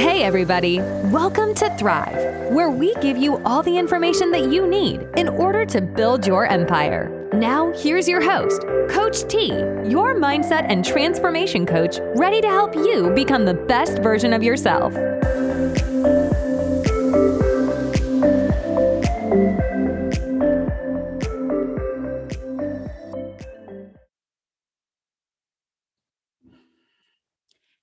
Hey, everybody. Welcome to Thrive, where we give you all the information that you need in order to build your empire. Now, here's your host, Coach T, your mindset and transformation coach, ready to help you become the best version of yourself.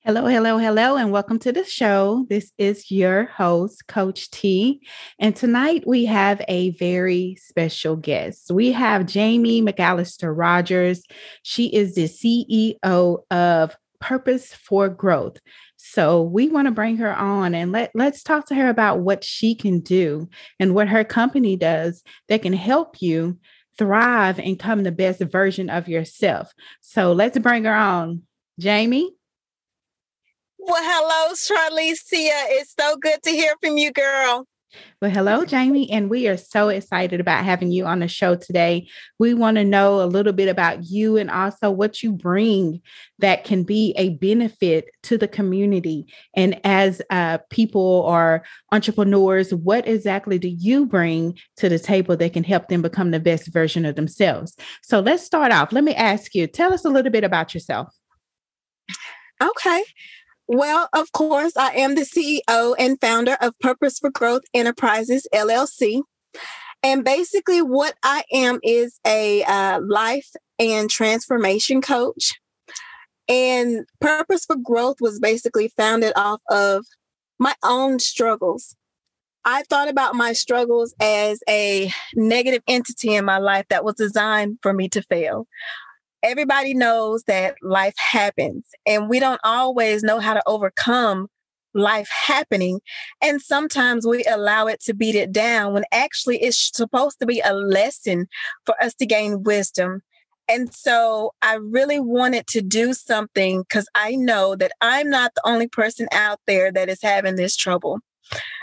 Hello, hello, hello, and welcome to the show. This is your host, Coach T. And tonight we have a very special guest. We have Jamye Mcalister Rodgers. She is the CEO of Purpose for Growth. So we want to bring her on and let, let's talk to her about what she can do and what her company does that can help you thrive and come the best version of yourself. So let's bring her on. Jamye. Well, hello, Charlicia. It's so good to hear from you, girl. Well, hello, Jamye, and we are so excited about having you on the show today. We want to know a little bit about you and also what you bring that can be a benefit to the community. And as uh, people or entrepreneurs, what exactly do you bring to the table that can help them become the best version of themselves? So let's start off. Let me ask you tell us a little bit about yourself. Okay. Well, of course, I am the CEO and founder of Purpose for Growth Enterprises, LLC. And basically, what I am is a uh, life and transformation coach. And Purpose for Growth was basically founded off of my own struggles. I thought about my struggles as a negative entity in my life that was designed for me to fail everybody knows that life happens and we don't always know how to overcome life happening. And sometimes we allow it to beat it down when actually it's supposed to be a lesson for us to gain wisdom. And so I really wanted to do something because I know that I'm not the only person out there that is having this trouble.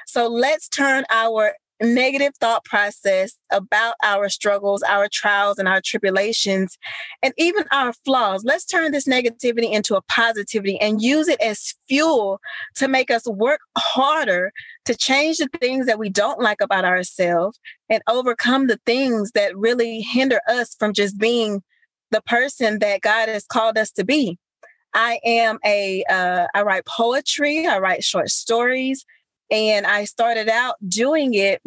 So let's turn our negative thought process about our struggles, our trials, and our tribulations, and even our flaws. Let's turn this negativity into a positivity and use it as fuel to make us work harder to change the things that we don't like about ourselves and overcome the things that really hinder us from just being the person that God has called us to be. I am a. Uh, I write poetry, I write short stories, and I started out doing it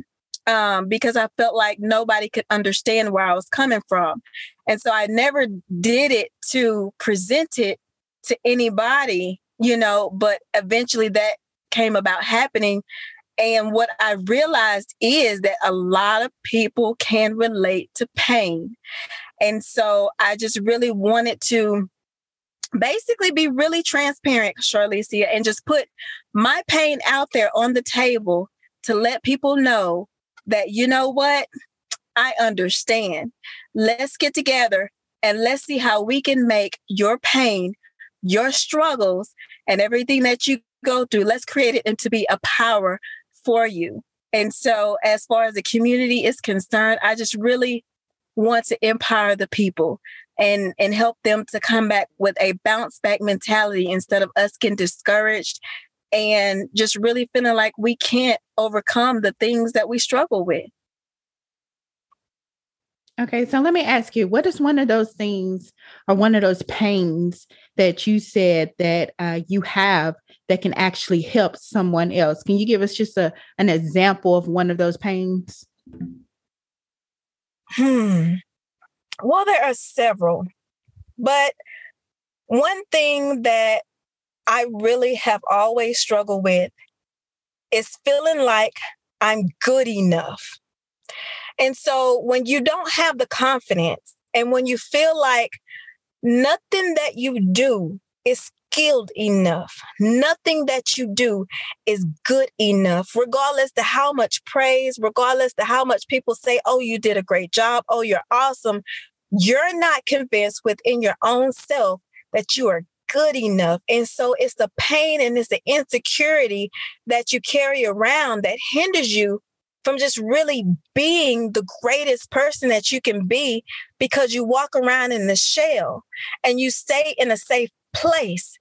um, because I felt like nobody could understand where I was coming from. And so I never did it to present it to anybody, you know, but eventually that came about happening. And what I realized is that a lot of people can relate to pain. And so I just really wanted to basically be really transparent, Charlicia, and just put my pain out there on the table to let people know that, you know what? I understand. Let's get together and let's see how we can make your pain, your struggles, and everything that you go through, let's create it to be a power for you. And so, as far as the community is concerned, I just really want to empower the people and and help them to come back with a bounce back mentality instead of us getting discouraged and just really feeling like we can't overcome the things that we struggle with. Okay, so let me ask you, what is one of those things or one of those pains that you said that uh, you have that can actually help someone else? Can you give us just a an example of one of those pains? Hmm. Well, there are several, but one thing that I really have always struggled with is feeling like I'm good enough. And so when you don't have the confidence and when you feel like nothing that you do is skilled enough, nothing that you do is good enough, regardless to how much praise, regardless to how much people say, oh, you did a great job, oh, you're awesome, you're not convinced within your own self that you are good enough. And so it's the pain and it's the insecurity that you carry around that hinders you from just really being the greatest person that you can be because you walk around in the shell and you stay in a safe place.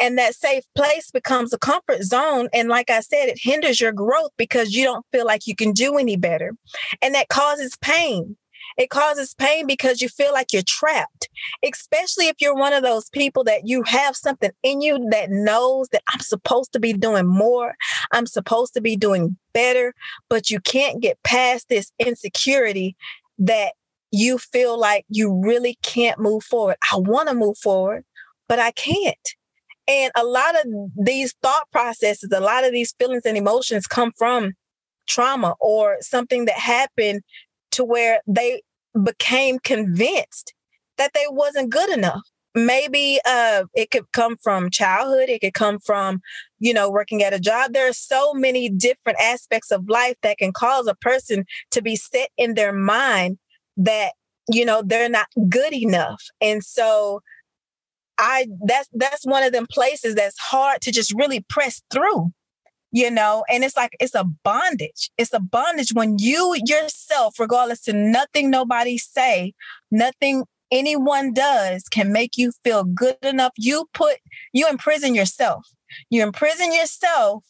And that safe place becomes a comfort zone. And like I said, it hinders your growth because you don't feel like you can do any better. And that causes pain. It causes pain because you feel like you're trapped, especially if you're one of those people that you have something in you that knows that I'm supposed to be doing more. I'm supposed to be doing better, but you can't get past this insecurity that you feel like you really can't move forward. I want to move forward, but I can't. And a lot of these thought processes, a lot of these feelings and emotions come from trauma or something that happened to where they became convinced that they wasn't good enough. Maybe uh, it could come from childhood it could come from you know working at a job. There are so many different aspects of life that can cause a person to be set in their mind that you know they're not good enough. And so i that's that's one of them places that's hard to just really press through you know and it's like it's a bondage. It's a bondage when you yourself regardless to nothing nobody say nothing anyone does can make you feel good enough. You put you imprison yourself. You imprison yourself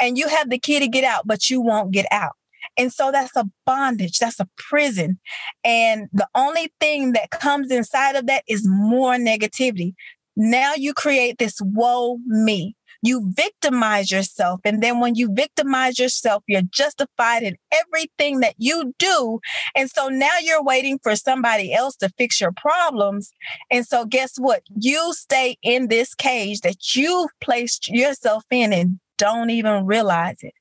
and you have the key to get out but you won't get out. And so that's a bondage. That's a prison. And the only thing that comes inside of that is more negativity. Now you create this woe me you victimize yourself. And then when you victimize yourself, you're justified in everything that you do. And so now you're waiting for somebody else to fix your problems. And so guess what? You stay in this cage that you've placed yourself in and don't even realize it.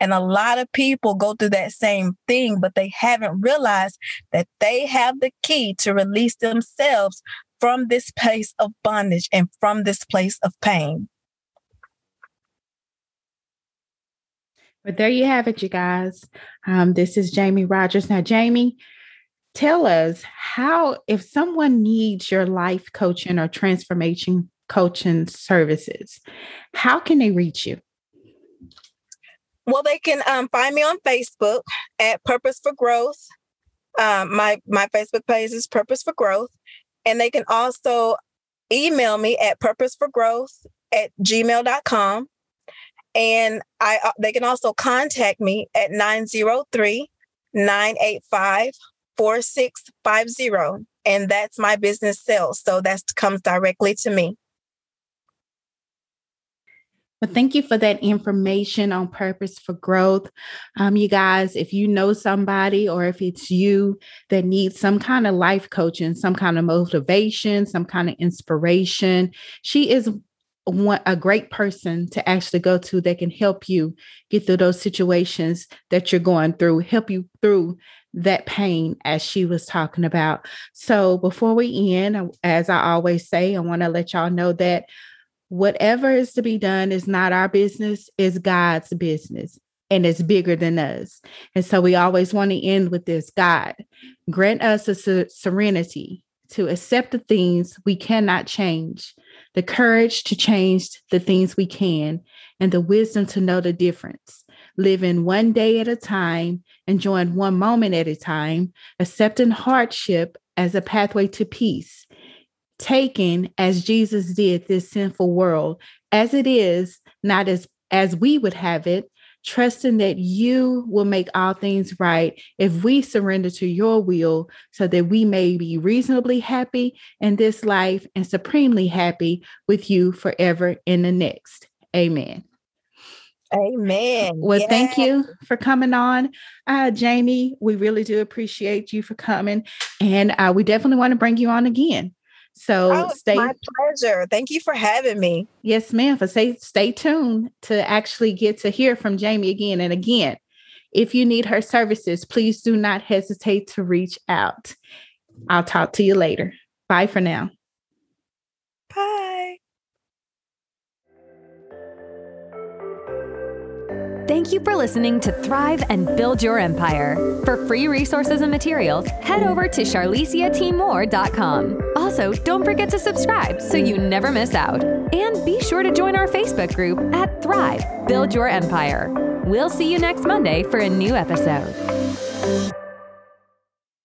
And a lot of people go through that same thing, but they haven't realized that they have the key to release themselves from this place of bondage and from this place of pain. But there you have it, you guys. Um, this is Jamye Rodgers. Now, Jamye, tell us how, if someone needs your life coaching or transformation coaching services, how can they reach you? Well, they can um, find me on Facebook at Purpose for Growth. Um, my my Facebook page is Purpose for Growth, and they can also email me at purposeforgrowth at gmail.com. And I uh, they can also contact me at 903 985 4650. And that's my business sales. So that comes directly to me. Well, thank you for that information on purpose for growth. Um, you guys, if you know somebody or if it's you that needs some kind of life coaching, some kind of motivation, some kind of inspiration, she is one, a great person to actually go to that can help you get through those situations that you're going through, help you through that pain as she was talking about. So before we end, as I always say, I want to let y'all know that whatever is to be done is not our business, is God's business. And it's bigger than us. And so we always want to end with this God, grant us a serenity to accept the things we cannot change the courage to change the things we can, and the wisdom to know the difference. Living one day at a time, enjoying one moment at a time, accepting hardship as a pathway to peace, taking as Jesus did this sinful world as it is, not as as we would have it, trusting that you will make all things right if we surrender to your will so that we may be reasonably happy in this life and supremely happy with you forever in the next. Amen. Amen. Well, yes. thank you for coming on, uh, Jamye. We really do appreciate you for coming, and uh, we definitely want to bring you on again. So oh, stay. My pleasure. Thank you for having me. Yes, ma'am. For stay stay tuned to actually get to hear from Jamye again and again. If you need her services, please do not hesitate to reach out. I'll talk to you later. Bye for now. Thank you for listening to Thrive and Build Your Empire. For free resources and materials, head over to charlesiatimore.com. Also, don't forget to subscribe so you never miss out. And be sure to join our Facebook group at Thrive Build Your Empire. We'll see you next Monday for a new episode.